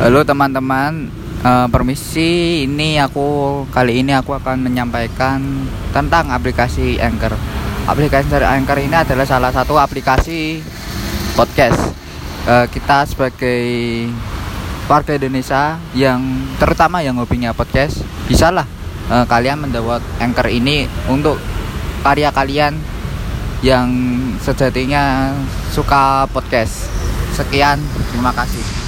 Halo teman-teman, uh, permisi. Ini aku kali ini aku akan menyampaikan tentang aplikasi Anchor. Aplikasi Anchor ini adalah salah satu aplikasi podcast. Uh, kita sebagai warga Indonesia yang terutama yang hobinya podcast, bisalah uh, kalian mendownload Anchor ini untuk karya kalian yang sejatinya suka podcast. Sekian, terima kasih.